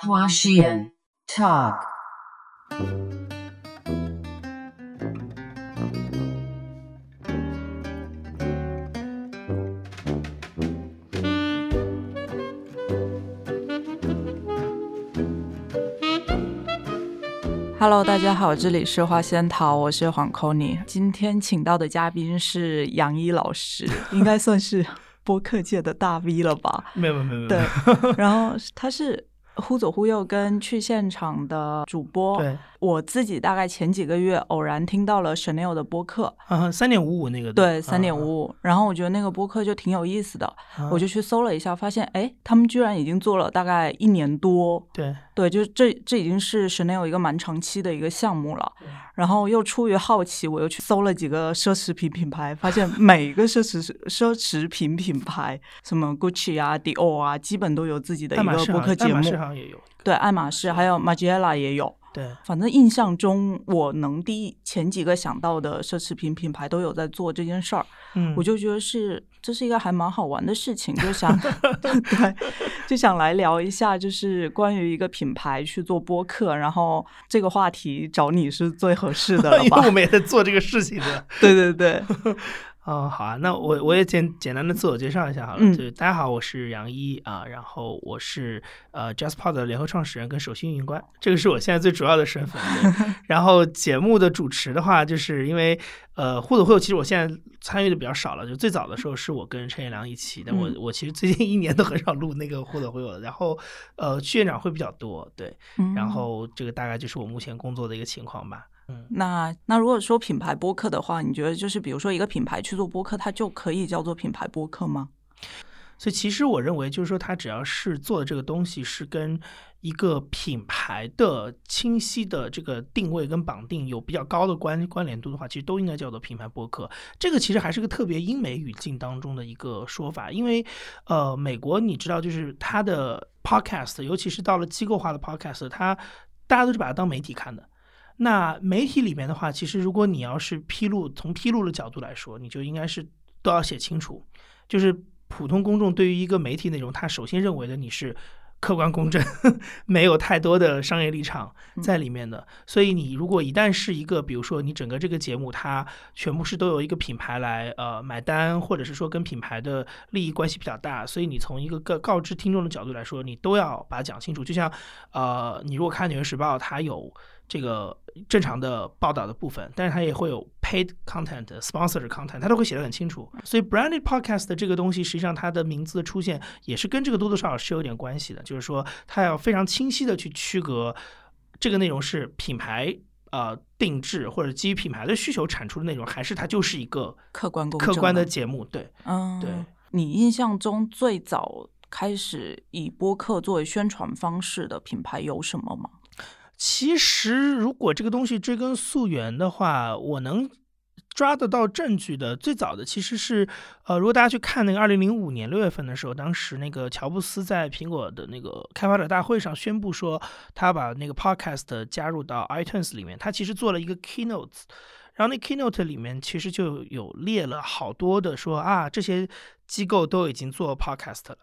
花絮 Talk。Hello，大家好，这里是花仙桃，我是黄 c o n y 今天请到的嘉宾是杨一老师，应该算是播客界的大 V 了吧？没有没有没有，对，然后他是。忽左忽右跟去现场的主播，我自己大概前几个月偶然听到了 Chanel 的播客，啊，三点五五那个，对，三点五五，然后我觉得那个播客就挺有意思的，我就去搜了一下，发现哎，他们居然已经做了大概一年多，对，对，就这这已经是 Chanel 一个蛮长期的一个项目了，然后又出于好奇，我又去搜了几个奢侈品品牌，发现每一个奢侈奢侈品品牌，什么 Gucci 啊、Dior 啊，基本都有自己的一个播客节目。也有对，爱马仕还有 Margiela 也有。对，反正印象中我能第一前几个想到的奢侈品品牌都有在做这件事儿。嗯，我就觉得是这是一个还蛮好玩的事情，就想 对，就想来聊一下，就是关于一个品牌去做播客，然后这个话题找你是最合适的了吧？因为我们也在做这个事情的。对对对。哦，好啊，那我我也简简单的自我介绍一下好了。就大家好，我是杨一啊，然后我是呃 JustPod 的联合创始人跟首席运营官，这个是我现在最主要的身份。然后节目的主持的话，就是因为呃互动会，其实我现在参与的比较少了。就最早的时候是我跟陈彦良一起，但我我其实最近一年都很少录那个互动会了。然后呃，去院长会比较多，对。然后这个大概就是我目前工作的一个情况吧。那那如果说品牌播客的话，你觉得就是比如说一个品牌去做播客，它就可以叫做品牌播客吗？所以其实我认为，就是说它只要是做的这个东西是跟一个品牌的清晰的这个定位跟绑定有比较高的关关联度的话，其实都应该叫做品牌播客。这个其实还是个特别英美语境当中的一个说法，因为呃，美国你知道，就是它的 podcast，尤其是到了机构化的 podcast，它大家都是把它当媒体看的。那媒体里面的话，其实如果你要是披露，从披露的角度来说，你就应该是都要写清楚。就是普通公众对于一个媒体内容，他首先认为的你是客观公正，没有太多的商业立场在里面的。所以你如果一旦是一个，比如说你整个这个节目它全部是都有一个品牌来呃买单，或者是说跟品牌的利益关系比较大，所以你从一个告告知听众的角度来说，你都要把它讲清楚。就像呃，你如果看《纽约时报》，它有。这个正常的报道的部分，但是它也会有 paid content、sponsored content，它都会写的很清楚。所以 branded podcast 的这个东西，实际上它的名字的出现也是跟这个多多少少是有点关系的。就是说，它要非常清晰的去区隔这个内容是品牌呃定制或者基于品牌的需求产出的内容，还是它就是一个客观客观的节目。对，嗯，对。你印象中最早开始以播客作为宣传方式的品牌有什么吗？其实，如果这个东西追根溯源的话，我能抓得到证据的，最早的其实是，呃，如果大家去看那个二零零五年六月份的时候，当时那个乔布斯在苹果的那个开发者大会上宣布说，他把那个 Podcast 加入到 iTunes 里面，他其实做了一个 Keynote，然后那 Keynote 里面其实就有列了好多的说啊，这些机构都已经做 Podcast 了。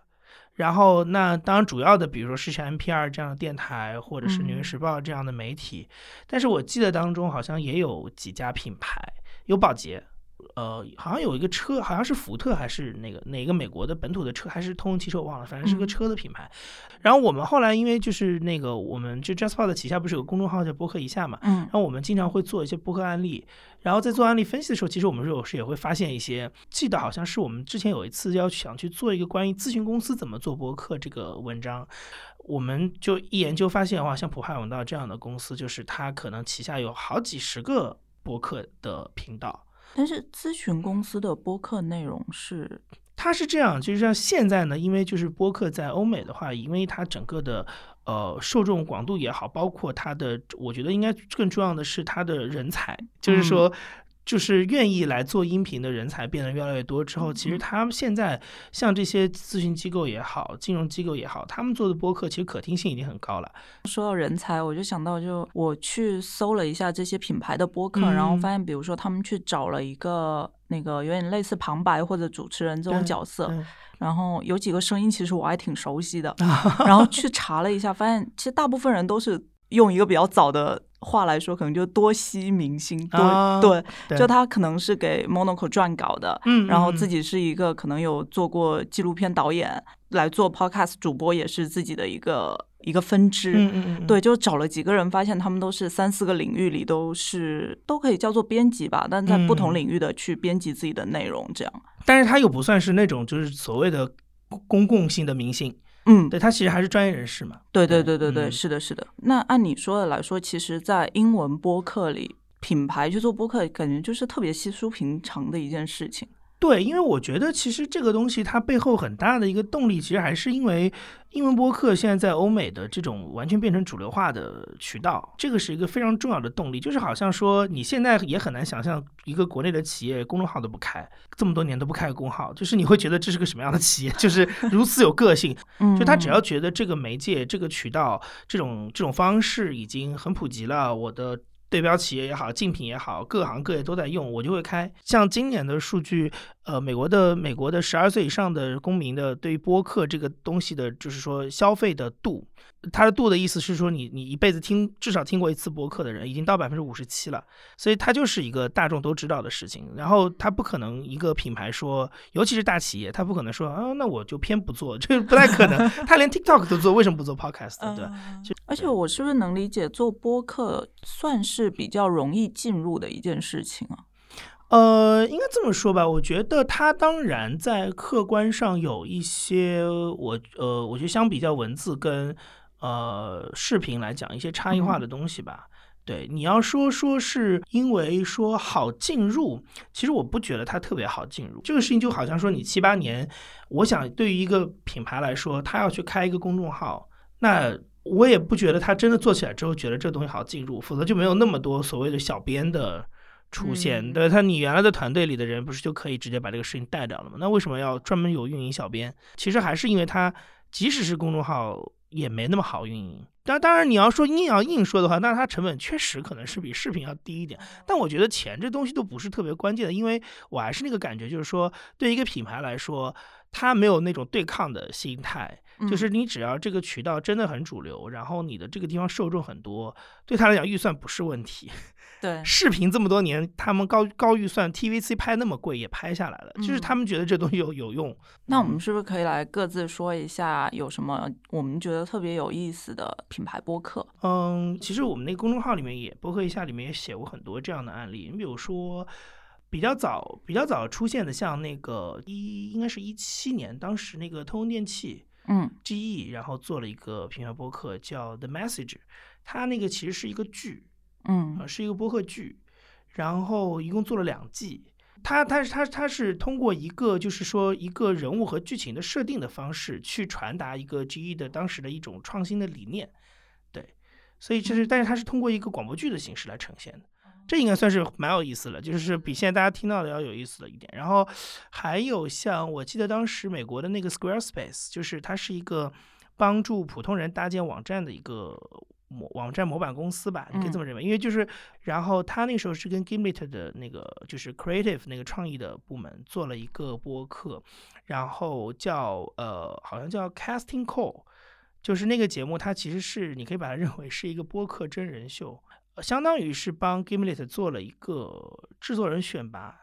然后，那当然主要的，比如说是像 NPR 这样的电台，或者是纽约时报这样的媒体，但是我记得当中好像也有几家品牌，有保洁。呃，好像有一个车，好像是福特还是那个哪个美国的本土的车，还是通用汽车，我忘了，反正是个车的品牌。然后我们后来因为就是那个，我们就 JustPod 旗下不是有个公众号叫播客一下嘛，嗯，然后我们经常会做一些播客案例，然后在做案例分析的时候，其实我们有时也会发现一些，记得好像是我们之前有一次要想去做一个关于咨询公司怎么做博客这个文章，我们就一研究发现的话，像普派永道这样的公司，就是它可能旗下有好几十个博客的频道。但是咨询公司的播客内容是，它是这样，就是像现在呢，因为就是播客在欧美的话，因为它整个的呃受众广度也好，包括它的，我觉得应该更重要的是它的人才，就是说就是愿意来做音频的人才变得越来越多之后，其实他们现在像这些咨询机构也好，金融机构也好，他们做的播客其实可听性已经很高了。说到人才，我就想到，就我去搜了一下这些品牌的播客，然后发现，比如说他们去找了一个那个有点类似旁白或者主持人这种角色，然后有几个声音其实我还挺熟悉的，然后去查了一下，发现其实大部分人都是用一个比较早的。话来说，可能就多西明星，对对，就他可能是给 Monaco 撰稿的，嗯，然后自己是一个可能有做过纪录片导演，来做 Podcast 主播也是自己的一个一个分支，嗯嗯嗯，对，就找了几个人，发现他们都是三四个领域里都是都可以叫做编辑吧，但在不同领域的去编辑自己的内容，这样，但是他又不算是那种就是所谓的公共性的明星。嗯，对他其实还是专业人士嘛。对对对对对，是的，是的。那按你说的来说，其实，在英文播客里，品牌去做播客，感觉就是特别稀疏平常的一件事情。对，因为我觉得其实这个东西它背后很大的一个动力，其实还是因为英文播客现在在欧美的这种完全变成主流化的渠道，这个是一个非常重要的动力。就是好像说你现在也很难想象一个国内的企业公众号都不开，这么多年都不开公号，就是你会觉得这是个什么样的企业？就是如此有个性。就他只要觉得这个媒介、这个渠道、这种这种方式已经很普及了，我的。对标企业也好，竞品也好，各行各业都在用，我就会开。像今年的数据，呃，美国的美国的十二岁以上的公民的对于播客这个东西的，就是说消费的度。它的度的意思是说，你你一辈子听至少听过一次播客的人，已经到百分之五十七了，所以它就是一个大众都知道的事情。然后它不可能一个品牌说，尤其是大企业，它不可能说啊，那我就偏不做，这个不太可能。他连 TikTok 都做，为什么不做 Podcast？对，而且我是不是能理解，做播客算是比较容易进入的一件事情啊？呃，应该这么说吧，我觉得它当然在客观上有一些，我呃，我觉得相比较文字跟。呃，视频来讲一些差异化的东西吧。对，你要说说是因为说好进入，其实我不觉得它特别好进入。这个事情就好像说你七八年，我想对于一个品牌来说，他要去开一个公众号，那我也不觉得他真的做起来之后觉得这东西好进入，否则就没有那么多所谓的小编的出现。对他，你原来的团队里的人不是就可以直接把这个事情带掉了吗？那为什么要专门有运营小编？其实还是因为他即使是公众号。也没那么好运营，但当然你要说硬要硬说的话，那它成本确实可能是比视频要低一点。但我觉得钱这东西都不是特别关键的，因为我还是那个感觉，就是说对一个品牌来说，它没有那种对抗的心态，就是你只要这个渠道真的很主流，然后你的这个地方受众很多，对他来讲预算不是问题。对视频这么多年，他们高高预算 TVC 拍那么贵也拍下来了，就是他们觉得这东西有有用。那我们是不是可以来各自说一下有什么我们觉得特别有意思的品牌播客？嗯，其实我们那个公众号里面也播客一下里面也写过很多这样的案例。你比如说比较早比较早出现的，像那个一应该是一七年，当时那个通用电器嗯 GE，然后做了一个品牌播客叫 The Message，它那个其实是一个剧。嗯，是一个播客剧，然后一共做了两季。他他是他他是通过一个就是说一个人物和剧情的设定的方式去传达一个 GE 的当时的一种创新的理念。对，所以就是但是它是通过一个广播剧的形式来呈现的，这应该算是蛮有意思了，就是比现在大家听到的要有意思的一点。然后还有像我记得当时美国的那个 Squarespace，就是它是一个帮助普通人搭建网站的一个。模网站模板公司吧，你可以这么认为，因为就是，然后他那时候是跟 Gimlet 的那个就是 Creative 那个创意的部门做了一个播客，然后叫呃好像叫 Casting Call，就是那个节目它其实是你可以把它认为是一个播客真人秀，相当于是帮 Gimlet 做了一个制作人选拔。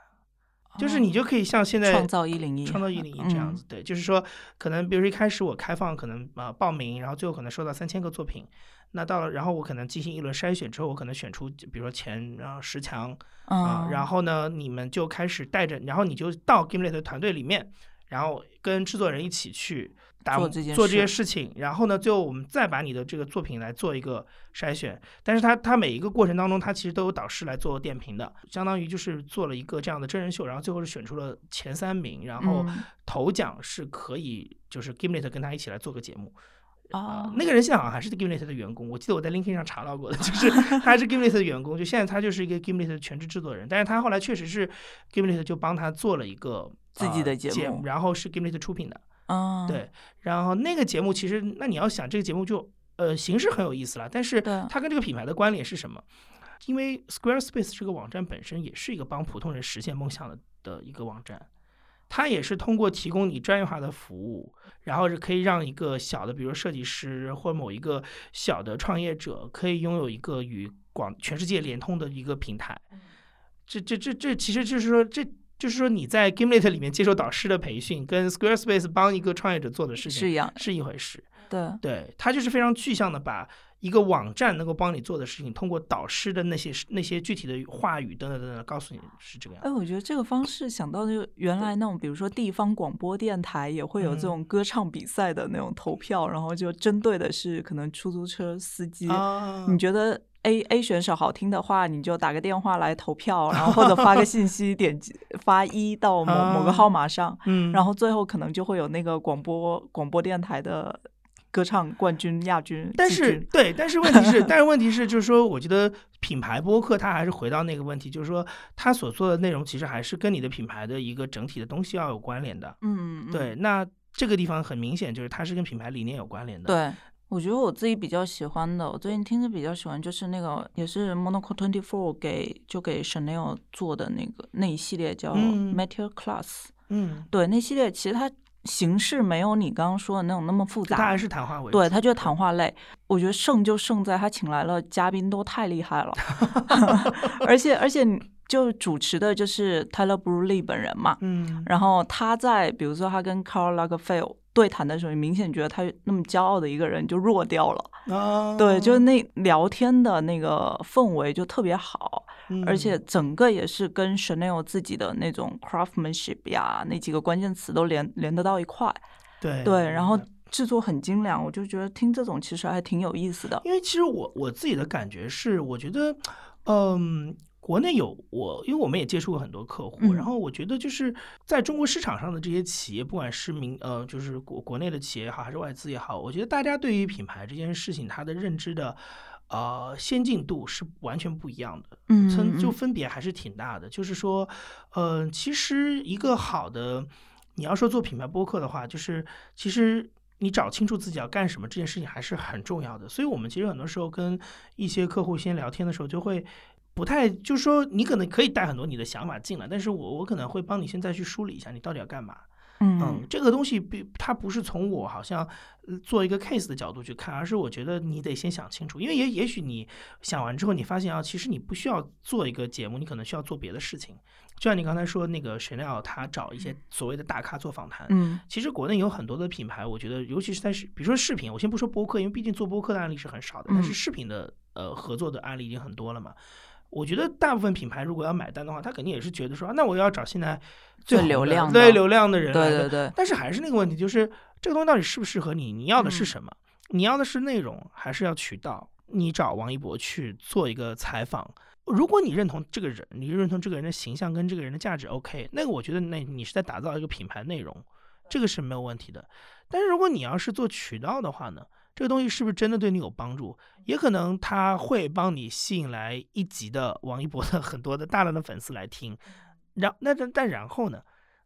就是你就可以像现在创造一零一，创造一零一这样子，对，就是说可能比如说一开始我开放可能啊报名，然后最后可能收到三千个作品，那到了然后我可能进行一轮筛选之后，我可能选出比如说前啊十强啊，然后呢你们就开始带着，然后你就到 Gimlet 的团队里面，然后跟制作人一起去。做做这些事情，然后呢，最后我们再把你的这个作品来做一个筛选。但是它它每一个过程当中，它其实都有导师来做点评的，相当于就是做了一个这样的真人秀，然后最后是选出了前三名，然后头奖是可以就是 Gimlet 跟他一起来做个节目。啊，那个人现在好像还是 Gimlet 的员工，我记得我在 LinkedIn 上查到过的，就是 他还是 Gimlet 的员工，就现在他就是一个 Gimlet 的全职制作人，但是他后来确实是 Gimlet 就帮他做了一个自己的节目，然后是 Gimlet 出品的，啊，对，然后那个节目其实那你要想这个节目就呃形式很有意思了，但是它跟这个品牌的关联是什么？因为 Squarespace 这个网站本身也是一个帮普通人实现梦想的的一个网站。它也是通过提供你专业化的服务，然后是可以让一个小的，比如设计师或某一个小的创业者，可以拥有一个与广全世界联通的一个平台。这这这这，其实就是说，这就是说你在 Gimlet 里面接受导师的培训，跟 Squarespace 帮一个创业者做的事情是一样，是一回事。对，对，它就是非常具象的把。一个网站能够帮你做的事情，通过导师的那些那些具体的话语等等等等，告诉你是这个样。哎，我觉得这个方式想到就原来那种，比如说地方广播电台也会有这种歌唱比赛的那种投票，然后就针对的是可能出租车司机。你觉得 A A 选手好听的话，你就打个电话来投票，然后或者发个信息，点击发一到某某个号码上，嗯，然后最后可能就会有那个广播广播电台的。歌唱冠军、亚军，但是对，但是问题是，但是问题是，就是说，我觉得品牌播客它还是回到那个问题，就是说，它所做的内容其实还是跟你的品牌的一个整体的东西要有关联的。嗯，对。那这个地方很明显就是它是跟品牌理念有关联的。对，我觉得我自己比较喜欢的，我最近听着比较喜欢就是那个也是 Monaco Twenty Four 给就给 Chanel 做的那个那一系列叫 Metal Class。嗯，对，那系列其实它。形式没有你刚刚说的那种那么复杂，他还是谈话为主。对他就是谈话类，我觉得胜就胜在他请来了嘉宾都太厉害了，而且而且就主持的就是 Tyler Bruley 本人嘛，嗯，然后他在比如说他跟 Carl Lagerfeld 对谈的时候，你明显觉得他那么骄傲的一个人就弱掉了，对，就是那聊天的那个氛围就特别好。而且整个也是跟 Chanel 自己的那种 craftsmanship 呀，那几个关键词都连连得到一块。对对，然后制作很精良，我就觉得听这种其实还挺有意思的。因为其实我我自己的感觉是，我觉得，嗯，国内有我，因为我们也接触过很多客户，然后我觉得就是在中国市场上的这些企业，不管是民呃，就是国国内的企业也好，还是外资也好，我觉得大家对于品牌这件事情，它的认知的。呃，先进度是完全不一样的，嗯，就分别还是挺大的。就是说，呃，其实一个好的，你要说做品牌播客的话，就是其实你找清楚自己要干什么这件事情还是很重要的。所以我们其实很多时候跟一些客户先聊天的时候，就会不太，就是说你可能可以带很多你的想法进来，但是我我可能会帮你现在去梳理一下，你到底要干嘛。嗯，这个东西比它不是从我好像做一个 case 的角度去看，而是我觉得你得先想清楚，因为也也许你想完之后，你发现啊，其实你不需要做一个节目，你可能需要做别的事情。就像你刚才说那个 Chanel，他找一些所谓的大咖做访谈，嗯，其实国内有很多的品牌，我觉得尤其是在视，比如说视频，我先不说播客，因为毕竟做播客的案例是很少的，但是视频的呃合作的案例已经很多了嘛。我觉得大部分品牌如果要买单的话，他肯定也是觉得说，那我要找现在最流量、最流量的人。对对对。但是还是那个问题，就是这个东西到底适不适合你？你要的是什么？你要的是内容，还是要渠道？你找王一博去做一个采访，如果你认同这个人，你认同这个人的形象跟这个人的价值，OK，那个我觉得那你是在打造一个品牌内容，这个是没有问题的。但是如果你要是做渠道的话呢？这个东西是不是真的对你有帮助？也可能他会帮你吸引来一集的王一博的 很多的大量的粉丝来听，然那但但然后呢，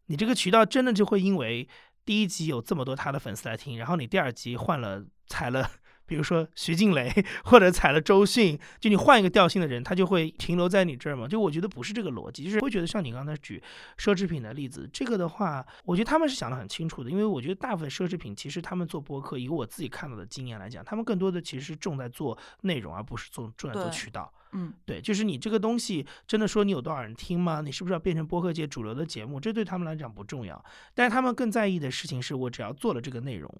你这个渠道真的就会因为第一集有这么多他的粉丝来听，然后你第二集换了踩了。比如说徐静蕾或者踩了周迅，就你换一个调性的人，他就会停留在你这儿吗？就我觉得不是这个逻辑，就是会觉得像你刚才举奢侈品的例子，这个的话，我觉得他们是想的很清楚的，因为我觉得大部分奢侈品其实他们做播客，以我自己看到的经验来讲，他们更多的其实是重在做内容，而不是做重在做渠道。嗯，对，就是你这个东西真的说你有多少人听吗？你是不是要变成播客界主流的节目？这对他们来讲不重要，但是他们更在意的事情是我只要做了这个内容。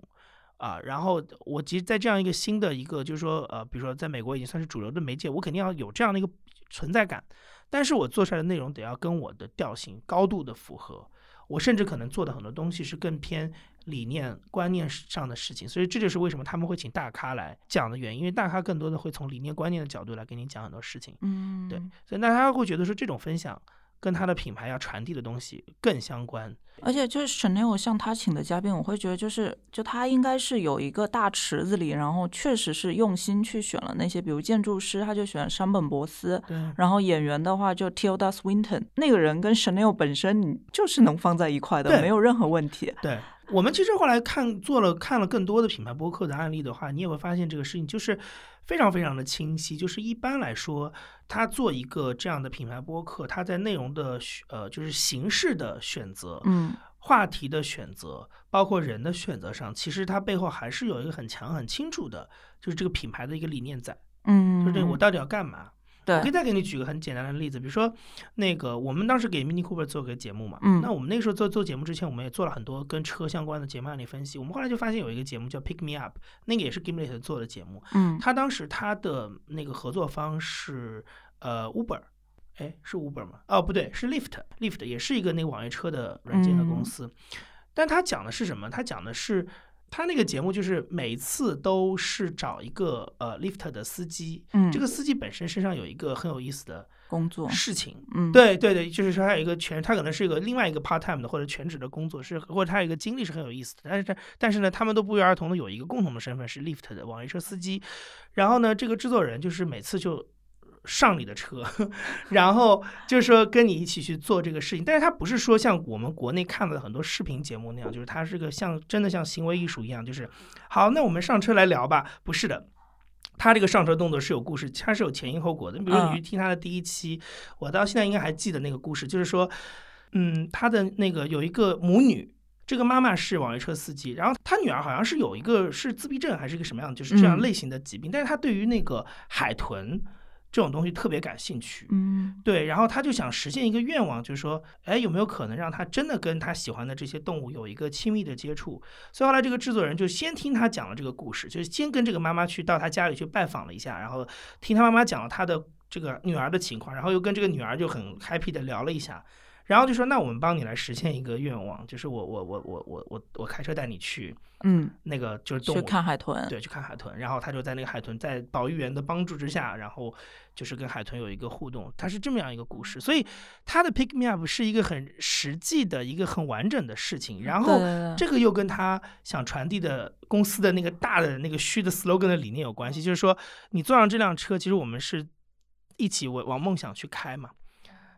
啊，然后我其实，在这样一个新的一个，就是说，呃，比如说，在美国已经算是主流的媒介，我肯定要有这样的一个存在感，但是我做出来的内容得要跟我的调性高度的符合，我甚至可能做的很多东西是更偏理念观念上的事情，所以这就是为什么他们会请大咖来讲的原因，因为大咖更多的会从理念观念的角度来给你讲很多事情，嗯，对，所以那他会觉得说这种分享跟他的品牌要传递的东西更相关。而且就是 Chanel 像他请的嘉宾，我会觉得就是就他应该是有一个大池子里，然后确实是用心去选了那些，比如建筑师他就选山本博斯，然后演员的话就 Tilda Swinton，那个人跟 Chanel 本身你就是能放在一块的，没有任何问题。对。我们其实后来看做了看了更多的品牌播客的案例的话，你也会发现这个事情就是非常非常的清晰。就是一般来说，他做一个这样的品牌播客，他在内容的呃就是形式的选择，嗯，话题的选择，包括人的选择上，其实它背后还是有一个很强很清楚的，就是这个品牌的一个理念在，嗯，就是我到底要干嘛。我可以再给你举个很简单的例子，比如说那个我们当时给 Mini Cooper 做个节目嘛，嗯，那我们那个时候做做节目之前，我们也做了很多跟车相关的节目案例分析。我们后来就发现有一个节目叫 Pick Me Up，那个也是 Gimlet 做的节目，嗯，他当时他的那个合作方是呃 Uber，哎是 Uber 吗？哦不对，是 Lift，Lift 也是一个那个网约车的软件的公司，但他讲的是什么？他讲的是。他那个节目就是每次都是找一个呃 lift 的司机，嗯，这个司机本身身上有一个很有意思的工作事情，嗯，对对对，就是说他有一个全，他可能是一个另外一个 part time 的或者全职的工作，是或者他有一个经历是很有意思的，但是但是呢，他们都不约而同的有一个共同的身份是 lift 的网约车司机，然后呢，这个制作人就是每次就。上你的车，然后就是说跟你一起去做这个事情，但是他不是说像我们国内看的很多视频节目那样，就是他是个像真的像行为艺术一样，就是好，那我们上车来聊吧。不是的，他这个上车动作是有故事，他是有前因后果的。你比如你去听他的第一期，我到现在应该还记得那个故事，就是说，嗯，他的那个有一个母女，这个妈妈是网约车司机，然后他女儿好像是有一个是自闭症还是一个什么样，就是这样类型的疾病，但是他对于那个海豚。这种东西特别感兴趣，嗯，对，然后他就想实现一个愿望，就是说，哎，有没有可能让他真的跟他喜欢的这些动物有一个亲密的接触？所以后来这个制作人就先听他讲了这个故事，就是先跟这个妈妈去到他家里去拜访了一下，然后听他妈妈讲了他的这个女儿的情况，然后又跟这个女儿就很 happy 的聊了一下。然后就说，那我们帮你来实现一个愿望，就是我我我我我我我开车带你去，嗯，那个就是动物去看海豚，对，去看海豚。然后他就在那个海豚在保育员的帮助之下，然后就是跟海豚有一个互动。他是这么样一个故事，所以他的 Pick Me Up 是一个很实际的一个很完整的事情。然后这个又跟他想传递的公司的那个大的那个虚的 slogan 的理念有关系，就是说你坐上这辆车，其实我们是一起往往梦想去开嘛。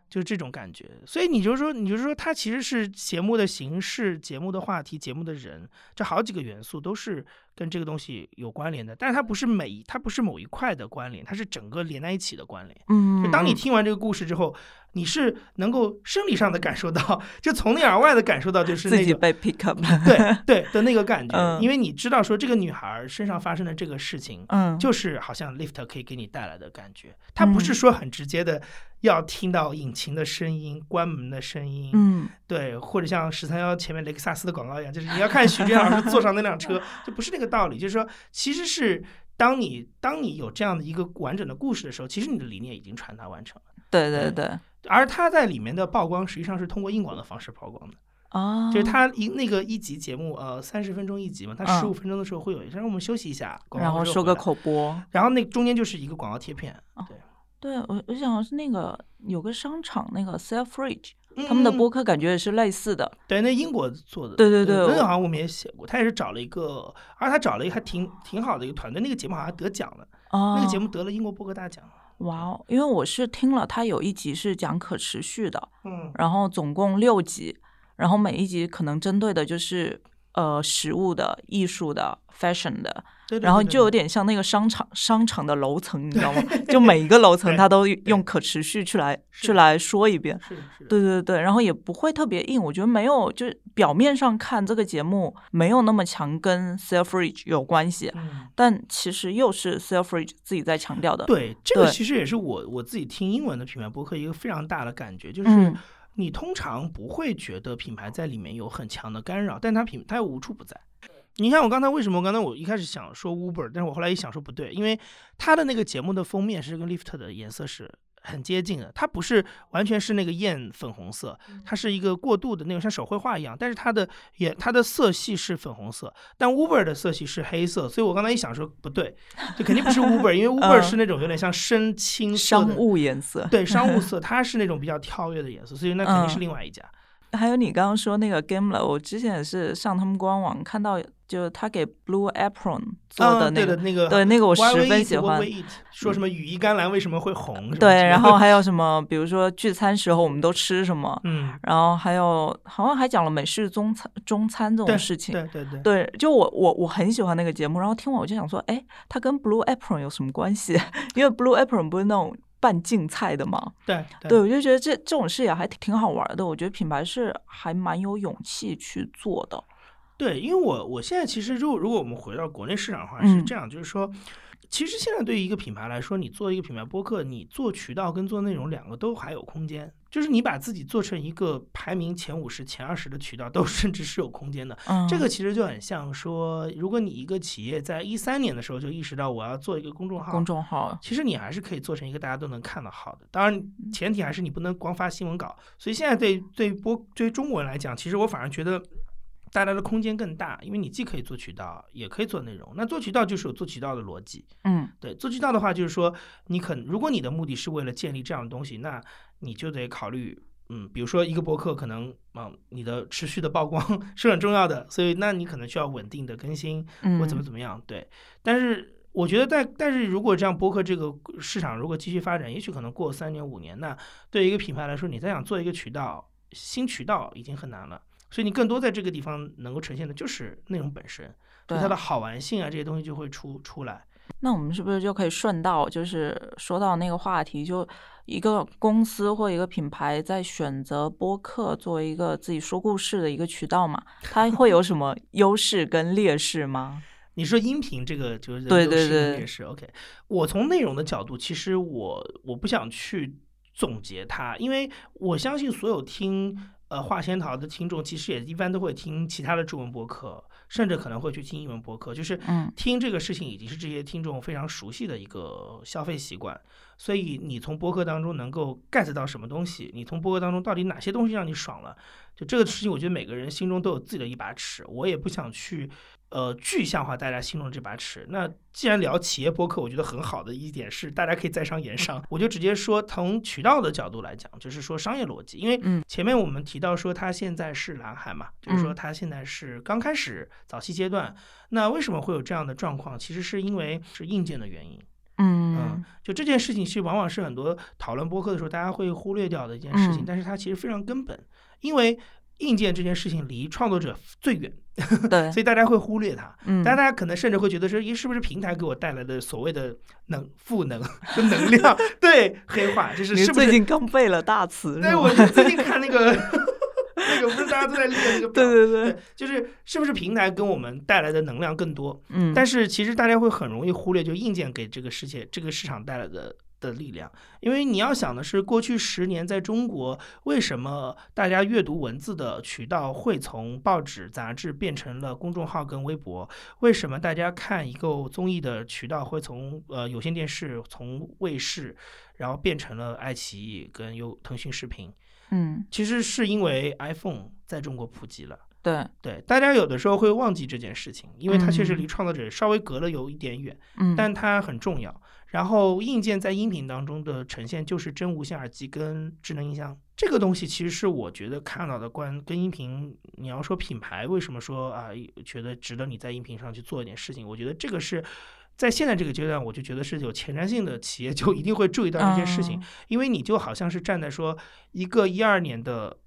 就是这种感觉，所以你就说，你就说，它其实是节目的形式、节目的话题、节目的人，这好几个元素都是跟这个东西有关联的。但是它不是每，它不是某一块的关联，它是整个连在一起的关联。嗯，就当你听完这个故事之后。你是能够生理上的感受到，就从内而外的感受到，就是自己被 pick up 了，对对的那个感觉，因为你知道说这个女孩身上发生的这个事情，嗯，就是好像 lift 可以给你带来的感觉，它不是说很直接的要听到引擎的声音、关门的声音，嗯，对，或者像十三幺前面雷克萨斯的广告一样，就是你要看许军老师坐上那辆车，就不是那个道理，就是说，其实是当你当你有这样的一个完整的故事的时候，其实你的理念已经传达完成了，对对对。而他在里面的曝光实际上是通过硬广的方式曝光的哦，就是他一那个一集节目，呃，三十分钟一集嘛，他十五分钟的时候会有一，让我们休息一下，然后说个口播，然后那中间就是一个广告贴片。对，对我我想是那个有个商场那个 Selfridge，他们的播客感觉也是类似的。对，那英国做的。对对对，那个好像我们也写过，他也是找了一个，而他找了一个还挺挺好的一个团队，那个节目好像得奖了，哦那个节目得了英国播客大奖。哇哦！因为我是听了，他有一集是讲可持续的，嗯，然后总共六集，然后每一集可能针对的就是呃食物的、艺术的、fashion 的。然后就有点像那个商场商场的楼层，你知道吗？就每一个楼层，它都用可持续去来去来说一遍。对对对，然后也不会特别硬，我觉得没有，就是表面上看这个节目没有那么强跟 Selfridge 有关系，但其实又是 Selfridge 自己在强调的。对，这个其实也是我我自己听英文的品牌博客一个非常大的感觉，就是你通常不会觉得品牌在里面有很强的干扰，但它品它无处不在。你看我刚才为什么？刚才我一开始想说 Uber，但是我后来一想说不对，因为它的那个节目的封面是跟 Lift 的颜色是很接近的，它不是完全是那个艳粉红色，它是一个过渡的那种像手绘画一样，但是它的也它的色系是粉红色，但 Uber 的色系是黑色，所以我刚才一想说不对，就肯定不是 Uber，因为 Uber 是那种有点像深青商务颜色，对商务 色，它是那种比较跳跃的颜色，所以那肯定是另外一家。还有你刚刚说那个 Gameler，我之前也是上他们官网看到，就是他给 Blue Apron 做的那个，那个对那个我十分喜欢。说什么羽衣甘蓝为什么会红？对，然后还有什么，比如说聚餐时候我们都吃什么？嗯，然后还有好像还讲了美式中餐中餐这种事情。对对对。对，就我我我很喜欢那个节目，然后听完我就想说，哎，它跟 Blue Apron 有什么关系？因为 Blue Apron 不是那种。半竞菜的嘛，对对，我就觉得这这种事也还挺挺好玩的。我觉得品牌是还蛮有勇气去做的。对，因为我我现在其实，如果如果我们回到国内市场的话，是这样，就是说。其实现在对于一个品牌来说，你做一个品牌播客，你做渠道跟做内容两个都还有空间。就是你把自己做成一个排名前五十、前二十的渠道，都 甚至是有空间的。嗯这个其实就很像说，如果你一个企业在一三年的时候就意识到我要做一个公众号，公众号，其实你还是可以做成一个大家都能看到好的。当然，前提还是你不能光发新闻稿。所以现在对对播对于中国人来讲，其实我反而觉得。带来的空间更大，因为你既可以做渠道，也可以做内容。那做渠道就是有做渠道的逻辑，嗯，对。做渠道的话，就是说你可如果你的目的是为了建立这样的东西，那你就得考虑，嗯，比如说一个博客可能，嗯，你的持续的曝光 是很重要的，所以那你可能需要稳定的更新，或怎么怎么样，对。但是我觉得，但但是如果这样博客这个市场如果继续发展，也许可能过三年五年，那对一个品牌来说，你再想做一个渠道，新渠道已经很难了。所以你更多在这个地方能够呈现的就是内容本身，对它的好玩性啊这些东西就会出出来。那我们是不是就可以顺道就是说到那个话题，就一个公司或一个品牌在选择播客作为一个自己说故事的一个渠道嘛？它会有什么 优势跟劣势吗？你说音频这个就是对对对劣势。OK，我从内容的角度，其实我我不想去总结它，因为我相信所有听。呃，画仙桃的听众其实也一般都会听其他的中文播客，甚至可能会去听英文播客，就是听这个事情已经是这些听众非常熟悉的一个消费习惯。所以你从播客当中能够 get 到什么东西？你从播客当中到底哪些东西让你爽了？就这个事情，我觉得每个人心中都有自己的一把尺，我也不想去。呃，具象化大家心中这把尺。那既然聊企业播客，我觉得很好的一点是，大家可以在商言商。我就直接说，从渠道的角度来讲，就是说商业逻辑。因为前面我们提到说，它现在是蓝海嘛，就是说它现在是刚开始早期阶段。那为什么会有这样的状况？其实是因为是硬件的原因。嗯，就这件事情，其实往往是很多讨论播客的时候，大家会忽略掉的一件事情。但是它其实非常根本，因为。硬件这件事情离创作者最远，对，所以大家会忽略它。嗯，但大家可能甚至会觉得说，咦，是不是平台给我带来的所谓的能赋能跟 能量？对，黑化就是是不是最近刚背了大词？对，我最近看那个那个，不是大家都在练那个？对对对，就是是不是平台跟我们带来的能量更多？嗯，但是其实大家会很容易忽略，就硬件给这个世界、这个市场带来的。的力量，因为你要想的是，过去十年在中国，为什么大家阅读文字的渠道会从报纸、杂志变成了公众号跟微博？为什么大家看一个综艺的渠道会从呃有线电视、从卫视，然后变成了爱奇艺跟有腾讯视频？嗯，其实是因为 iPhone 在中国普及了。对对，大家有的时候会忘记这件事情，因为它确实离创作者稍微隔了有一点远，嗯，但它很重要。然后硬件在音频当中的呈现就是真无线耳机跟智能音箱，这个东西其实是我觉得看到的关跟音频，你要说品牌为什么说啊，觉得值得你在音频上去做一点事情，我觉得这个是在现在这个阶段，我就觉得是有前瞻性的企业就一定会注意到这件事情，因为你就好像是站在说一个一二年的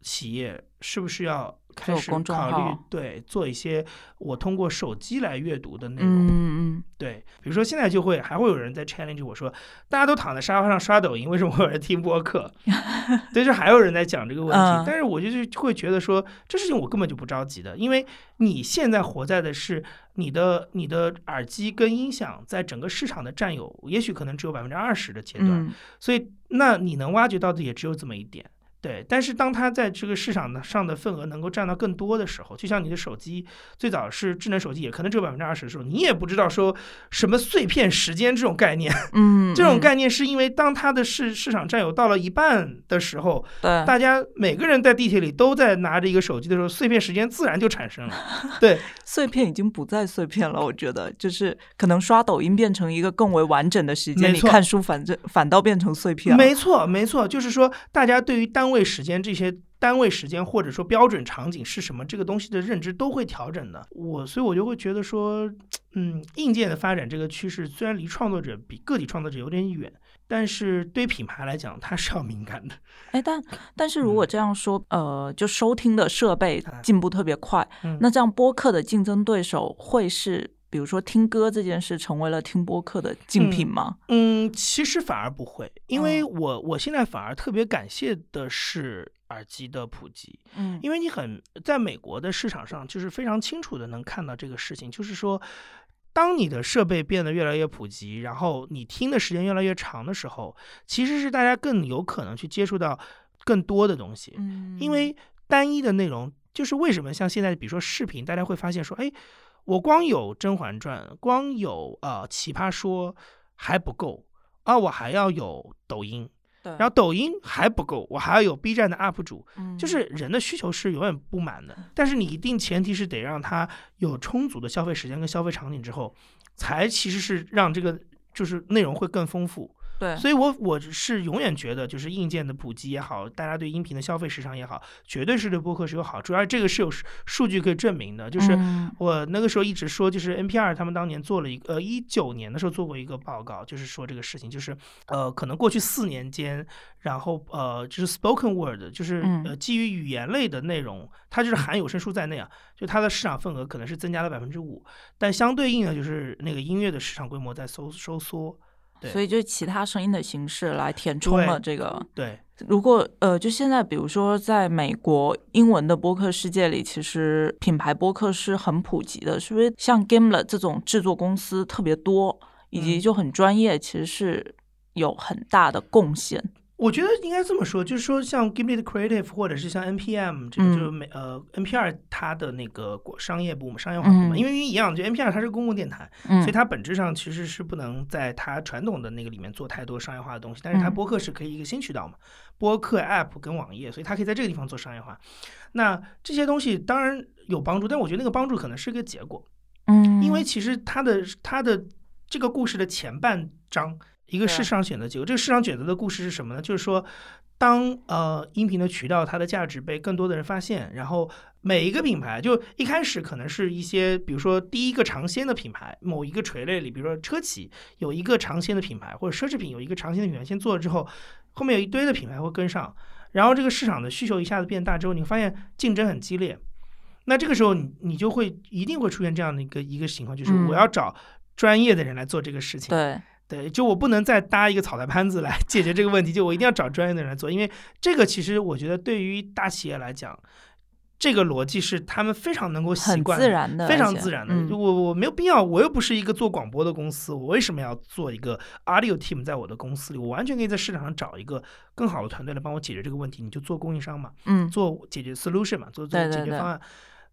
企业是不是要。开始考虑对做一些我通过手机来阅读的内容，嗯嗯，对，比如说现在就会还会有人在 challenge 我说，大家都躺在沙发上刷抖音，为什么会有人听播客？对，就还有人在讲这个问题，但是我就是会觉得说，这事情我根本就不着急的，因为你现在活在的是你的你的耳机跟音响在整个市场的占有，也许可能只有百分之二十的阶段，所以那你能挖掘到的也只有这么一点。对，但是当它在这个市场上的份额能够占到更多的时候，就像你的手机最早是智能手机，也可能只有百分之二十的时候，你也不知道说什么碎片时间这种概念。嗯，这种概念是因为当它的市市场占有到了一半的时候，对，大家每个人在地铁里都在拿着一个手机的时候，碎片时间自然就产生了。对，碎片已经不再碎片了，我觉得就是可能刷抖音变成一个更为完整的时间，你看书反正反倒变成碎片了。没错，没错，就是说大家对于单单位时间这些单位时间或者说标准场景是什么，这个东西的认知都会调整的。我所以，我就会觉得说，嗯，硬件的发展这个趋势虽然离创作者比个体创作者有点远，但是对品牌来讲，它是要敏感的。哎，但 但是如果这样说，呃，就收听的设备进步特别快，那这样播客的竞争对手会是？比如说听歌这件事成为了听播客的竞品吗？嗯，其实反而不会，因为我我现在反而特别感谢的是耳机的普及。嗯，因为你很在美国的市场上，就是非常清楚的能看到这个事情，就是说，当你的设备变得越来越普及，然后你听的时间越来越长的时候，其实是大家更有可能去接触到更多的东西。嗯，因为单一的内容，就是为什么像现在，比如说视频，大家会发现说，哎。我光有《甄嬛传》，光有呃《奇葩说》还不够啊！我还要有抖音，然后抖音还不够，我还要有 B 站的 UP 主。嗯，就是人的需求是永远不满的，但是你一定前提是得让他有充足的消费时间跟消费场景之后，才其实是让这个就是内容会更丰富。对，所以，我我是永远觉得，就是硬件的普及也好，大家对音频的消费市场也好，绝对是对播客是有好处，而这个是有数据可以证明的。就是我那个时候一直说，就是 NPR 他们当年做了一个，呃，一九年的时候做过一个报告，就是说这个事情，就是呃，可能过去四年间，然后呃，就是 spoken word，就是呃，基于语言类的内容，它就是含有声书在内啊，就它的市场份额可能是增加了百分之五，但相对应的就是那个音乐的市场规模在收收缩。所以就其他声音的形式来填充了这个。对，如果呃，就现在比如说在美国英文的播客世界里，其实品牌播客是很普及的，是不是？像 Gimlet 这种制作公司特别多，以及就很专业，其实是有很大的贡献。我觉得应该这么说，就是说像 Gimlet Creative 或者是像 NPM 这个，就是美呃 NPR 它的那个商业部门、商业化部门，因为一样，就 NPR 它是公共电台，所以它本质上其实是不能在它传统的那个里面做太多商业化的东西。但是它播客是可以一个新渠道嘛，播客 App 跟网页，所以它可以在这个地方做商业化。那这些东西当然有帮助，但我觉得那个帮助可能是个结果，嗯，因为其实它的它的这个故事的前半章。一个市场选择结果，这个市场选择的故事是什么呢？就是说，当呃音频的渠道它的价值被更多的人发现，然后每一个品牌就一开始可能是一些，比如说第一个尝鲜的品牌，某一个垂类里，比如说车企有一个尝鲜的品牌，或者奢侈品有一个尝鲜的品牌，先做了之后，后面有一堆的品牌会跟上，然后这个市场的需求一下子变大之后，你发现竞争很激烈，那这个时候你你就会一定会出现这样的一个一个情况，就是我要找专业的人来做这个事情。对。对，就我不能再搭一个草台班子来解决这个问题，就我一定要找专业的人来做，因为这个其实我觉得对于大企业来讲，这个逻辑是他们非常能够习惯、自然的、非常自然的。我我没有必要，我又不是一个做广播的公司，我为什么要做一个 audio team 在我的公司里？我完全可以在市场上找一个更好的团队来帮我解决这个问题。你就做供应商嘛，嗯，做解决 solution 嘛，做做解决方案。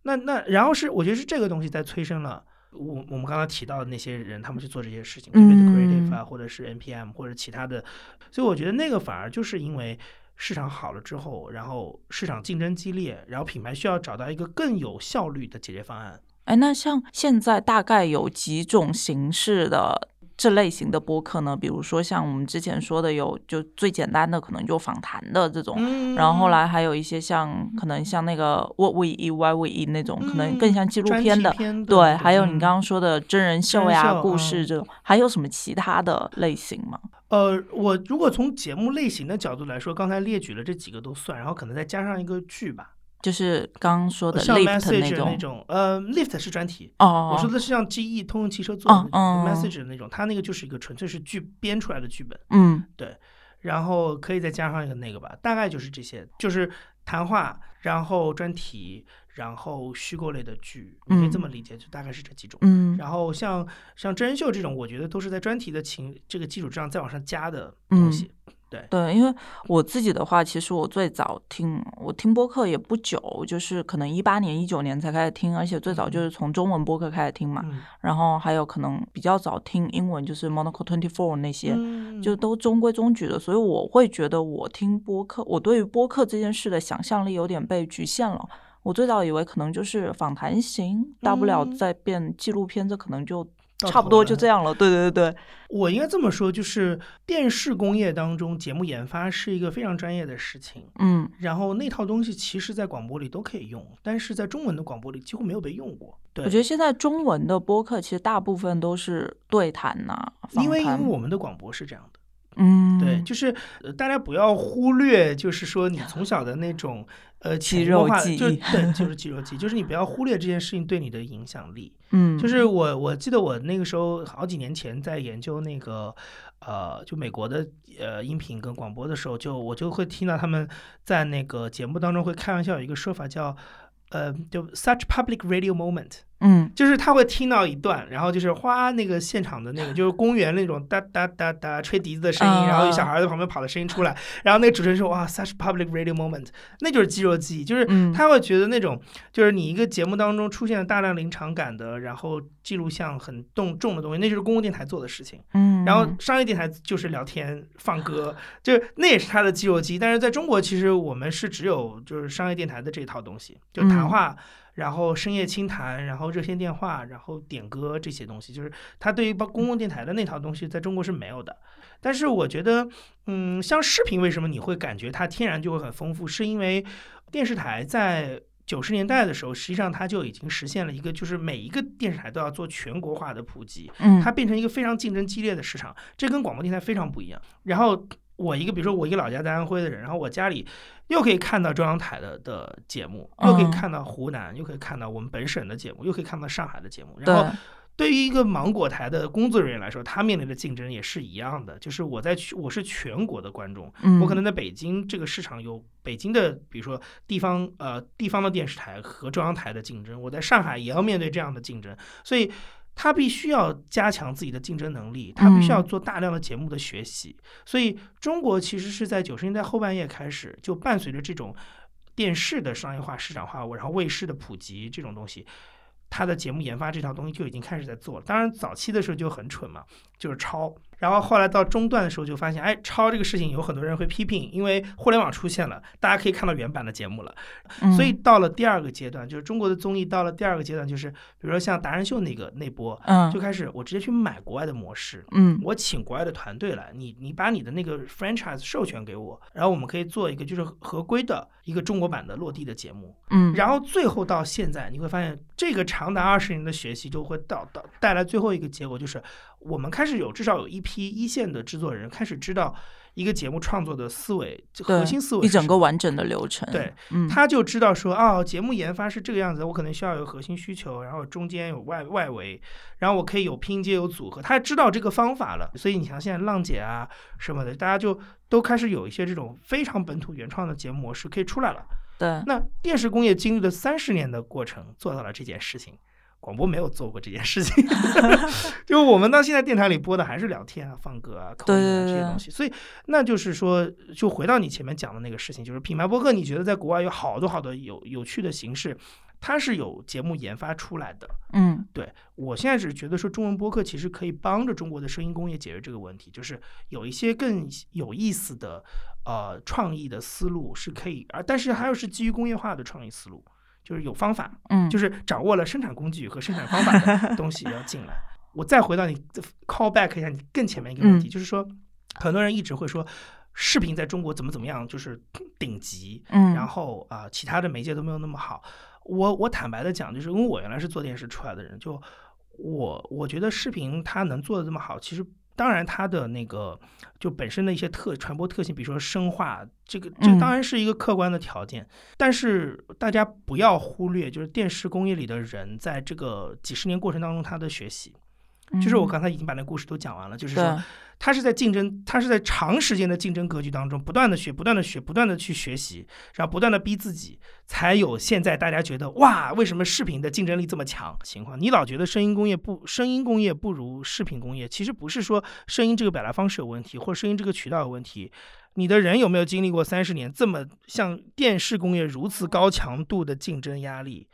那那然后是我觉得是这个东西在催生了。我我们刚刚提到的那些人，他们去做这些事情，creative 啊，或者是 NPM 或者其他的，所以我觉得那个反而就是因为市场好了之后，然后市场竞争激烈，然后品牌需要找到一个更有效率的解决方案。哎，那像现在大概有几种形式的？这类型的播客呢，比如说像我们之前说的，有就最简单的可能就访谈的这种，然后后来还有一些像可能像那个 What We Eat Why We Eat 那种，可能更像纪录片的，对，还有你刚刚说的真人秀呀、故事这种，还有什么其他的类型吗？呃，我如果从节目类型的角度来说，刚才列举了这几个都算，然后可能再加上一个剧吧。就是刚刚说的像 message 那种，呃，lift 是专题。哦，我说的是像 GE 通用汽车做的 message 的那种，它那个就是一个纯粹是剧编出来的剧本。嗯，对。然后可以再加上一个那个吧，大概就是这些，就是谈话，然后专题，然后虚构类的剧，你可以这么理解，就大概是这几种。嗯。然后像像真人秀这种，我觉得都是在专题的情这个基础之上再往上加的东西。对对，因为我自己的话，其实我最早听我听播客也不久，就是可能一八年、一九年才开始听，而且最早就是从中文播客开始听嘛。然后还有可能比较早听英文，就是 Monaco Twenty Four 那些，就都中规中矩的。所以我会觉得我听播客，我对于播客这件事的想象力有点被局限了。我最早以为可能就是访谈型，大不了再变纪录片，这可能就。差不多就这样了，对对对对，我应该这么说，就是电视工业当中节目研发是一个非常专业的事情，嗯，然后那套东西其实在广播里都可以用，但是在中文的广播里几乎没有被用过。对，我觉得现在中文的播客其实大部分都是对谈呐，因为因为我们的广播是这样的，嗯，对，就是大家不要忽略，就是说你从小的那种。呃，肌肉记忆，就对，就是 肌肉记忆，就是你不要忽略这件事情对你的影响力。嗯，就是我我记得我那个时候好几年前在研究那个呃，就美国的呃音频跟广播的时候，就我就会听到他们在那个节目当中会开玩笑有一个说法叫呃，就 such public radio moment。嗯，就是他会听到一段，然后就是哗，那个现场的那个就是公园那种哒哒哒哒吹笛子的声音，然后有小孩在旁边跑的声音出来，然后那个主持人说哇，such public radio moment，那就是肌肉记忆，就是他会觉得那种就是你一个节目当中出现了大量临场感的，然后记录像很重重的东西，那就是公共电台做的事情。嗯，然后商业电台就是聊天放歌，就是那也是他的肌肉记忆。但是在中国，其实我们是只有就是商业电台的这套东西，就谈话。然后深夜清谈，然后热线电话，然后点歌这些东西，就是他对于包公共电台的那套东西，在中国是没有的。但是我觉得，嗯，像视频，为什么你会感觉它天然就会很丰富？是因为电视台在九十年代的时候，实际上它就已经实现了一个，就是每一个电视台都要做全国化的普及，嗯，它变成一个非常竞争激烈的市场，这跟广播电台非常不一样。然后。我一个，比如说我一个老家在安徽的人，然后我家里又可以看到中央台的的节目，又可以看到湖南，又可以看到我们本省的节目，又可以看到上海的节目。然后对于一个芒果台的工作人员来说，他面临的竞争也是一样的，就是我在我是全国的观众，我可能在北京这个市场有北京的，比如说地方呃地方的电视台和中央台的竞争，我在上海也要面对这样的竞争，所以。他必须要加强自己的竞争能力，他必须要做大量的节目的学习。所以，中国其实是在九十年代后半叶开始，就伴随着这种电视的商业化、市场化，然后卫视的普及这种东西，他的节目研发这套东西就已经开始在做了。当然，早期的时候就很蠢嘛，就是抄。然后后来到中段的时候，就发现，哎，抄这个事情有很多人会批评，因为互联网出现了，大家可以看到原版的节目了。所以到了第二个阶段，就是中国的综艺到了第二个阶段，就是比如说像达人秀那个那波，嗯，就开始我直接去买国外的模式，嗯，我请国外的团队来，你你把你的那个 franchise 授权给我，然后我们可以做一个就是合规的一个中国版的落地的节目，嗯，然后最后到现在，你会发现这个长达二十年的学习就会到到带来最后一个结果就是。我们开始有至少有一批一线的制作人开始知道一个节目创作的思维，核心思维一整个完整的流程。对，嗯，他就知道说哦，节目研发是这个样子，我可能需要有核心需求，然后中间有外外围，然后我可以有拼接有组合，他知道这个方法了。所以你像现在浪姐啊什么的，大家就都开始有一些这种非常本土原创的节目模式可以出来了。对，那电视工业经历了三十年的过程，做到了这件事情。广播没有做过这件事情 就我们到现在电台里播的还是聊天啊、放歌啊、口音啊这些东西。所以，那就是说，就回到你前面讲的那个事情，就是品牌播客，你觉得在国外有好多好多有有趣的形式，它是有节目研发出来的。嗯，对我现在只是觉得说，中文播客其实可以帮着中国的声音工业解决这个问题，就是有一些更有意思的呃创意的思路是可以，而但是还有是基于工业化的创意思路。就是有方法，嗯，就是掌握了生产工具和生产方法的东西 要进来。我再回到你 call back 一下，你更前面一个问题，就是说，很多人一直会说视频在中国怎么怎么样，就是顶级，嗯，然后啊，其他的媒介都没有那么好。我我坦白的讲，就是因为我原来是做电视出来的人，就我我觉得视频它能做的这么好，其实。当然，它的那个就本身的一些特传播特性，比如说生化，这个这当然是一个客观的条件。但是大家不要忽略，就是电视工业里的人在这个几十年过程当中他的学习，就是我刚才已经把那故事都讲完了，就是说。他是在竞争，他是在长时间的竞争格局当中，不断的学，不断的学，不断的去学习，然后不断的逼自己，才有现在大家觉得哇，为什么视频的竞争力这么强？情况，你老觉得声音工业不，声音工业不如视频工业，其实不是说声音这个表达方式有问题，或者声音这个渠道有问题，你的人有没有经历过三十年这么像电视工业如此高强度的竞争压力，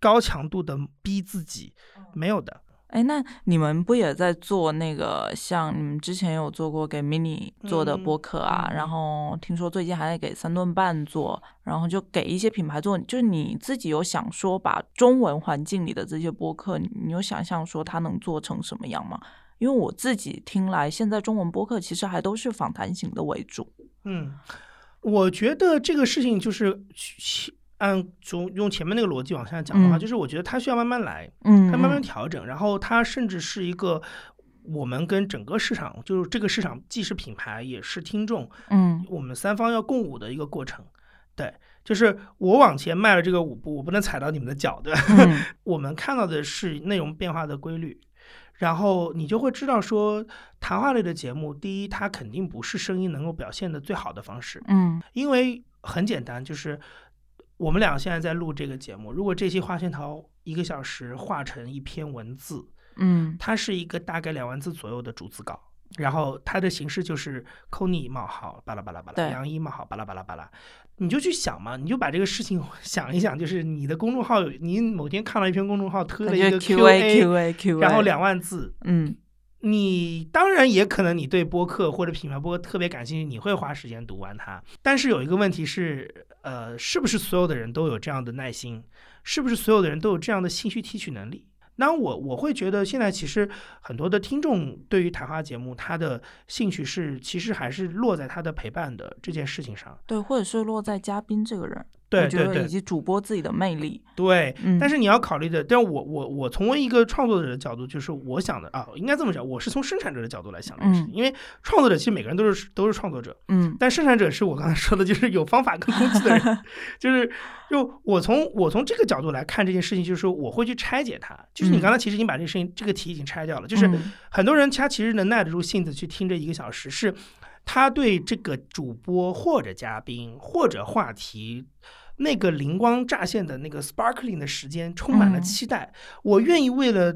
高强度的逼自己，没有的。哎，那你们不也在做那个像你们之前有做过给 mini 做的播客啊？然后听说最近还在给三顿半做，然后就给一些品牌做。就是你自己有想说把中文环境里的这些播客，你有想象说它能做成什么样吗？因为我自己听来，现在中文播客其实还都是访谈型的为主。嗯，我觉得这个事情就是。按从用前面那个逻辑往下讲的话，就是我觉得它需要慢慢来，嗯，它慢慢调整，然后它甚至是一个我们跟整个市场，就是这个市场既是品牌也是听众，嗯，我们三方要共舞的一个过程。对，就是我往前迈了这个舞步，我不能踩到你们的脚，对吧？我们看到的是内容变化的规律，然后你就会知道说，谈话类的节目，第一，它肯定不是声音能够表现的最好的方式，嗯，因为很简单，就是。我们俩现在在录这个节目，如果这期花仙桃一个小时画成一篇文字，嗯，它是一个大概两万字左右的逐字稿，然后它的形式就是 Kony 冒号巴拉巴拉巴拉，杨一冒号巴拉巴拉巴拉，你就去想嘛，你就把这个事情 想一想，就是你的公众号，你某天看到一篇公众号推了一个 Q A Q A Q A，然后两万字，嗯。你当然也可能你对播客或者品牌播客特别感兴趣，你会花时间读完它。但是有一个问题是，呃，是不是所有的人都有这样的耐心？是不是所有的人都有这样的兴趣提取能力？那我我会觉得现在其实很多的听众对于谈话节目，他的兴趣是其实还是落在他的陪伴的这件事情上，对，或者是落在嘉宾这个人。对对对，以及主播自己的魅力。对，但是你要考虑的，但我我我从一个创作者的角度，就是我想的啊，应该这么讲，我是从生产者的角度来想的，因为创作者其实每个人都是都是创作者，嗯，但生产者是我刚才说的，就是有方法跟工具的人，就是就我从我从这个角度来看这件事情，就是说我会去拆解它，就是你刚才其实已经把这个事情这个题已经拆掉了，就是很多人他其实能耐得住性子去听这一个小时，是他对这个主播或者嘉宾或者话题。那个灵光乍现的那个 sparkling 的时间，充满了期待。我愿意为了，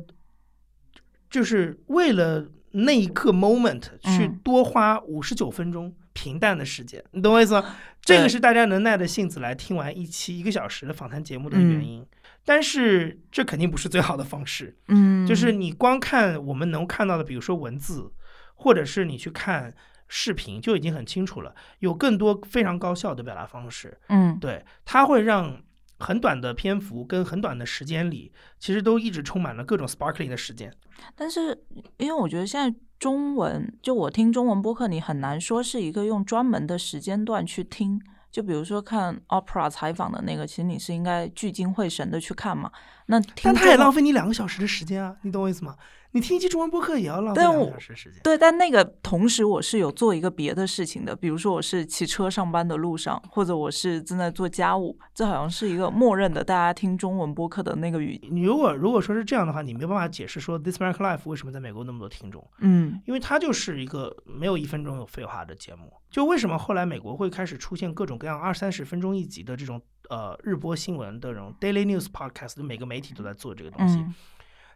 就是为了那一刻 moment 去多花五十九分钟平淡的时间，你懂我意思吗？这个是大家能耐着性子来听完一期一个小时的访谈节目的原因。但是这肯定不是最好的方式。嗯，就是你光看我们能看到的，比如说文字，或者是你去看。视频就已经很清楚了，有更多非常高效的表达方式。嗯，对，它会让很短的篇幅跟很短的时间里，其实都一直充满了各种 sparkling 的时间。但是，因为我觉得现在中文，就我听中文播客，你很难说是一个用专门的时间段去听。就比如说看 opera 采访的那个，其实你是应该聚精会神的去看嘛。那但他也浪费你两个小时的时间啊，你懂我意思吗？你听一期中文播客也要浪费两个小时时间。对，但那个同时我是有做一个别的事情的，比如说我是骑车上班的路上，或者我是正在做家务，这好像是一个默认的大家听中文播客的那个语。你如果如果说是这样的话，你没有办法解释说 This American Life 为什么在美国那么多听众。嗯，因为它就是一个没有一分钟有废话的节目。就为什么后来美国会开始出现各种各样二三十分钟一集的这种呃日播新闻的这种 Daily News Podcast，每个媒体都在做这个东西。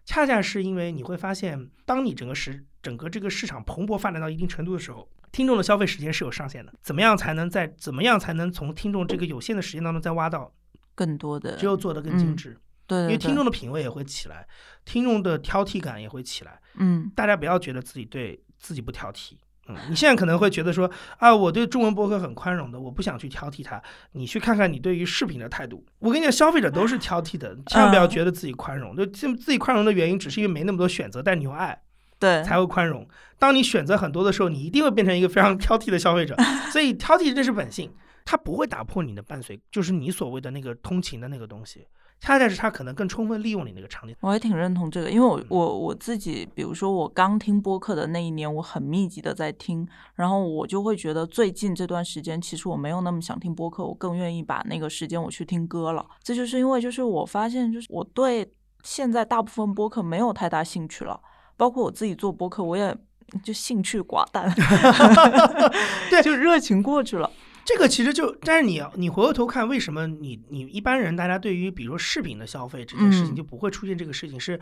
恰恰是因为你会发现，当你整个市整个这个市场蓬勃发展到一定程度的时候，听众的消费时间是有上限的。怎么样才能在怎么样才能从听众这个有限的时间当中再挖到更多的？只有做得更精致。对，因为听众的品味也会起来，听众的挑剔感也会起来。嗯，大家不要觉得自己对自己不挑剔。嗯，你现在可能会觉得说啊，我对中文博客很宽容的，我不想去挑剔它。你去看看你对于视频的态度。我跟你讲，消费者都是挑剔的，千万不要觉得自己宽容。就自自己宽容的原因，只是因为没那么多选择，但你有爱，对，才会宽容。当你选择很多的时候，你一定会变成一个非常挑剔的消费者。所以挑剔这是本性，它不会打破你的伴随，就是你所谓的那个通勤的那个东西。恰恰是他可能更充分利用你那个场景，我也挺认同这个，因为我我我自己，比如说我刚听播客的那一年，我很密集的在听，然后我就会觉得最近这段时间，其实我没有那么想听播客，我更愿意把那个时间我去听歌了。这就是因为就是我发现，就是我对现在大部分播客没有太大兴趣了。包括我自己做播客，我也就兴趣寡淡，对，就热情过去了。这个其实就，但是你你回过头看，为什么你你一般人大家对于比如说饰品的消费这件事情就不会出现这个事情？是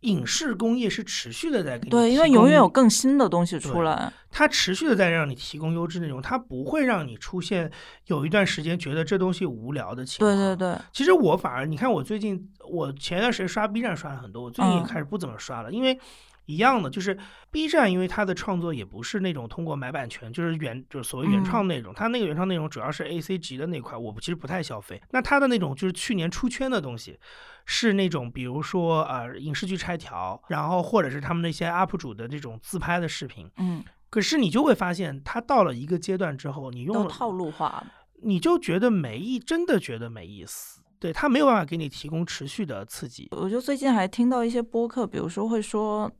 影视工业是持续的在给你对，因为永远有更新的东西出来，它持续的在让你提供优质内容，它不会让你出现有一段时间觉得这东西无聊的情况。对对对，其实我反而你看，我最近我前一段时间刷 B 站刷了很多，我最近也开始不怎么刷了，因为。一样的，就是 B 站，因为它的创作也不是那种通过买版权，就是原就是所谓原创内容，它那个原创内容主要是 A C 级的那块，我其实不太消费。那它的那种就是去年出圈的东西，是那种比如说呃影视剧拆条，然后或者是他们那些 UP 主的这种自拍的视频，嗯，可是你就会发现，它到了一个阶段之后，你用套路化，你就觉得没意，真的觉得没意思，对它没有办法给你提供持续的刺激。我就最近还听到一些播客，比如说会说。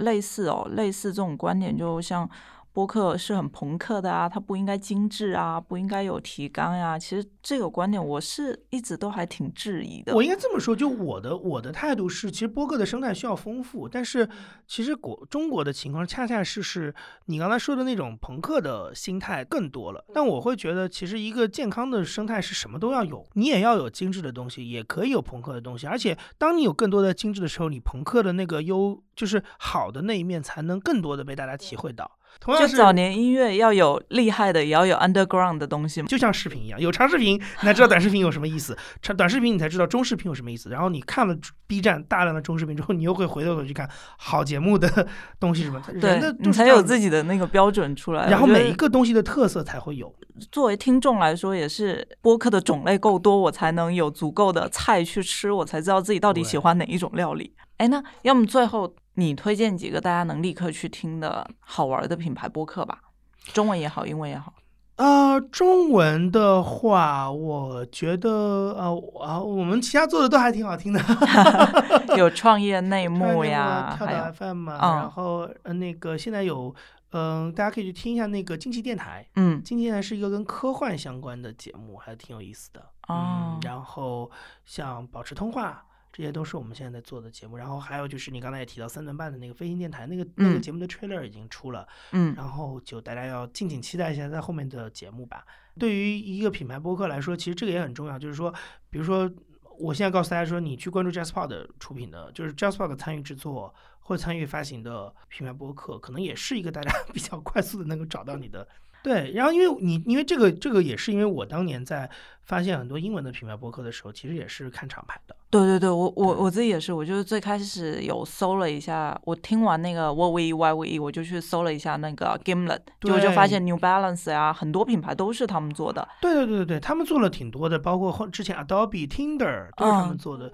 类似哦，类似这种观点，就像。播客是很朋克的啊，它不应该精致啊，不应该有提纲呀。其实这个观点我是一直都还挺质疑的。我应该这么说，就我的我的态度是，其实播客的生态需要丰富，但是其实国中国的情况恰恰是是你刚才说的那种朋克的心态更多了。但我会觉得，其实一个健康的生态是什么都要有，你也要有精致的东西，也可以有朋克的东西。而且当你有更多的精致的时候，你朋克的那个优就是好的那一面才能更多的被大家体会到。同样是早年音乐要有厉害的，也要有 underground 的东西嘛。就像视频一样，有长视频，你才知道短视频有什么意思；长短视频，你才知道中视频有什么意思。然后你看了 B 站大量的中视频之后，你又会回过头去看好节目的 东西什么。对，你才有自己的那个标准出来。然后每一个东西的特色才会有。作为听众来说，也是播客的种类够多，我才能有足够的菜去吃，我才知道自己到底喜欢哪一种料理。哎，那要么最后。你推荐几个大家能立刻去听的好玩的品牌播客吧，中文也好，英文也好。啊，中文的话，我觉得呃啊，我们其他做的都还挺好听的，有创业内幕呀，跳岛 FM 嘛，然后呃那个现在有嗯，大家可以去听一下那个经济电台，嗯，经济电台是一个跟科幻相关的节目，还挺有意思的哦。然后像保持通话。这些都是我们现在在做的节目，然后还有就是你刚才也提到三顿半的那个飞行电台，那个那个节目的 trailer 已经出了，嗯，然后就大家要敬请期待一下在后面的节目吧。对于一个品牌播客来说，其实这个也很重要，就是说，比如说，我现在告诉大家说，你去关注 JazzPod 出品的，就是 JazzPod 参与制作或参与发行的品牌播客，可能也是一个大家 比较快速的能够找到你的。对，然后因为你，因为这个，这个也是因为我当年在发现很多英文的品牌博客的时候，其实也是看厂牌的。对对对，我我我自己也是，我就是最开始有搜了一下，我听完那个 What We Why We，我就去搜了一下那个 Gimlet，就就发现 New Balance 呀，很多品牌都是他们做的。对对对对对，他们做了挺多的，包括后之前 Adobe、Tinder 都是他们做的。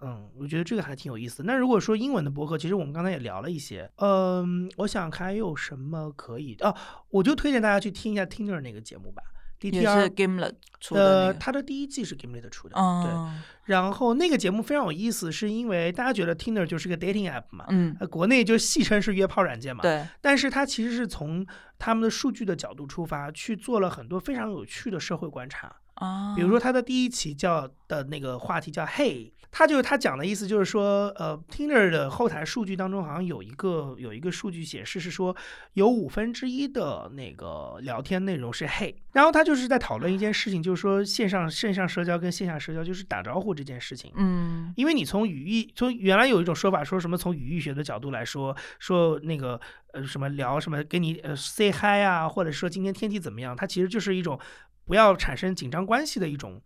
嗯，我觉得这个还挺有意思。那如果说英文的博客，其实我们刚才也聊了一些。嗯，我想还有什么可以啊？我就推荐大家去听一下 Tinder 那个节目吧。D T R Gimlet 出的。呃，它的第一季是 Gimlet 出的。对。然后那个节目非常有意思，是因为大家觉得 Tinder 就是个 dating app 嘛，嗯，国内就戏称是约炮软件嘛。对。但是它其实是从他们的数据的角度出发，去做了很多非常有趣的社会观察。啊。比如说，它的第一期叫的那个话题叫 Hey。他就是他讲的意思，就是说，呃，Tinder 的后台数据当中好像有一个有一个数据显示是说，有五分之一的那个聊天内容是 Hey，然后他就是在讨论一件事情，就是说线上线上社交跟线下社交就是打招呼这件事情。嗯，因为你从语义从原来有一种说法，说什么从语义学的角度来说，说那个呃什么聊什么跟你呃 say hi 啊，或者说今天天气怎么样，它其实就是一种不要产生紧张关系的一种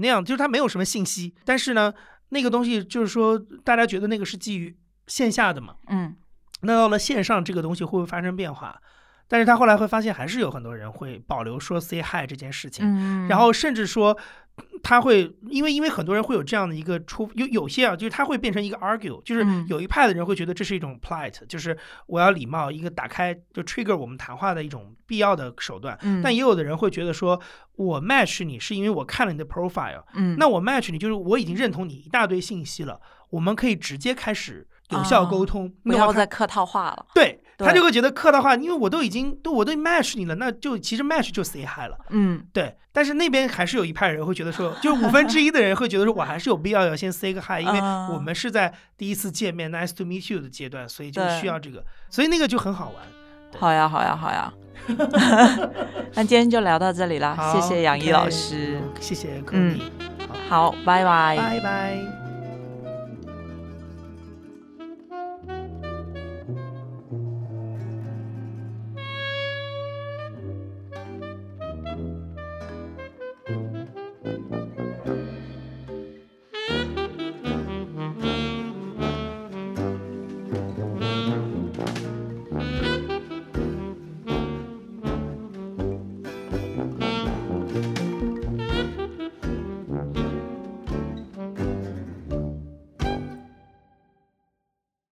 那样，就是它没有什么信息，但是呢。那个东西就是说，大家觉得那个是基于线下的嘛？嗯，那到了线上，这个东西会不会发生变化？但是他后来会发现，还是有很多人会保留说 say hi 这件事情，嗯，然后甚至说。他会因为因为很多人会有这样的一个出有有些啊，就是他会变成一个 argue，就是有一派的人会觉得这是一种 polite，就是我要礼貌，一个打开就 trigger 我们谈话的一种必要的手段。但也有的人会觉得说，我 match 你是因为我看了你的 profile，嗯，那我 match 你就是我已经认同你一大堆信息了，我们可以直接开始有效沟通，不要再客套话了。对。他就会觉得客套话，因为我都已经都我都 match 你了，那就其实 match 就 say hi 了，嗯，对。但是那边还是有一派人会觉得说，就五分之一的人会觉得说我还是有必要要先 say 个 hi，因为我们是在第一次见面 nice to meet you 的阶段，所以就需要这个，所以那个就很好玩。好呀，好呀，好呀。那今天就聊到这里啦，谢谢杨毅老师，谢谢，嗯，好，拜拜，拜拜。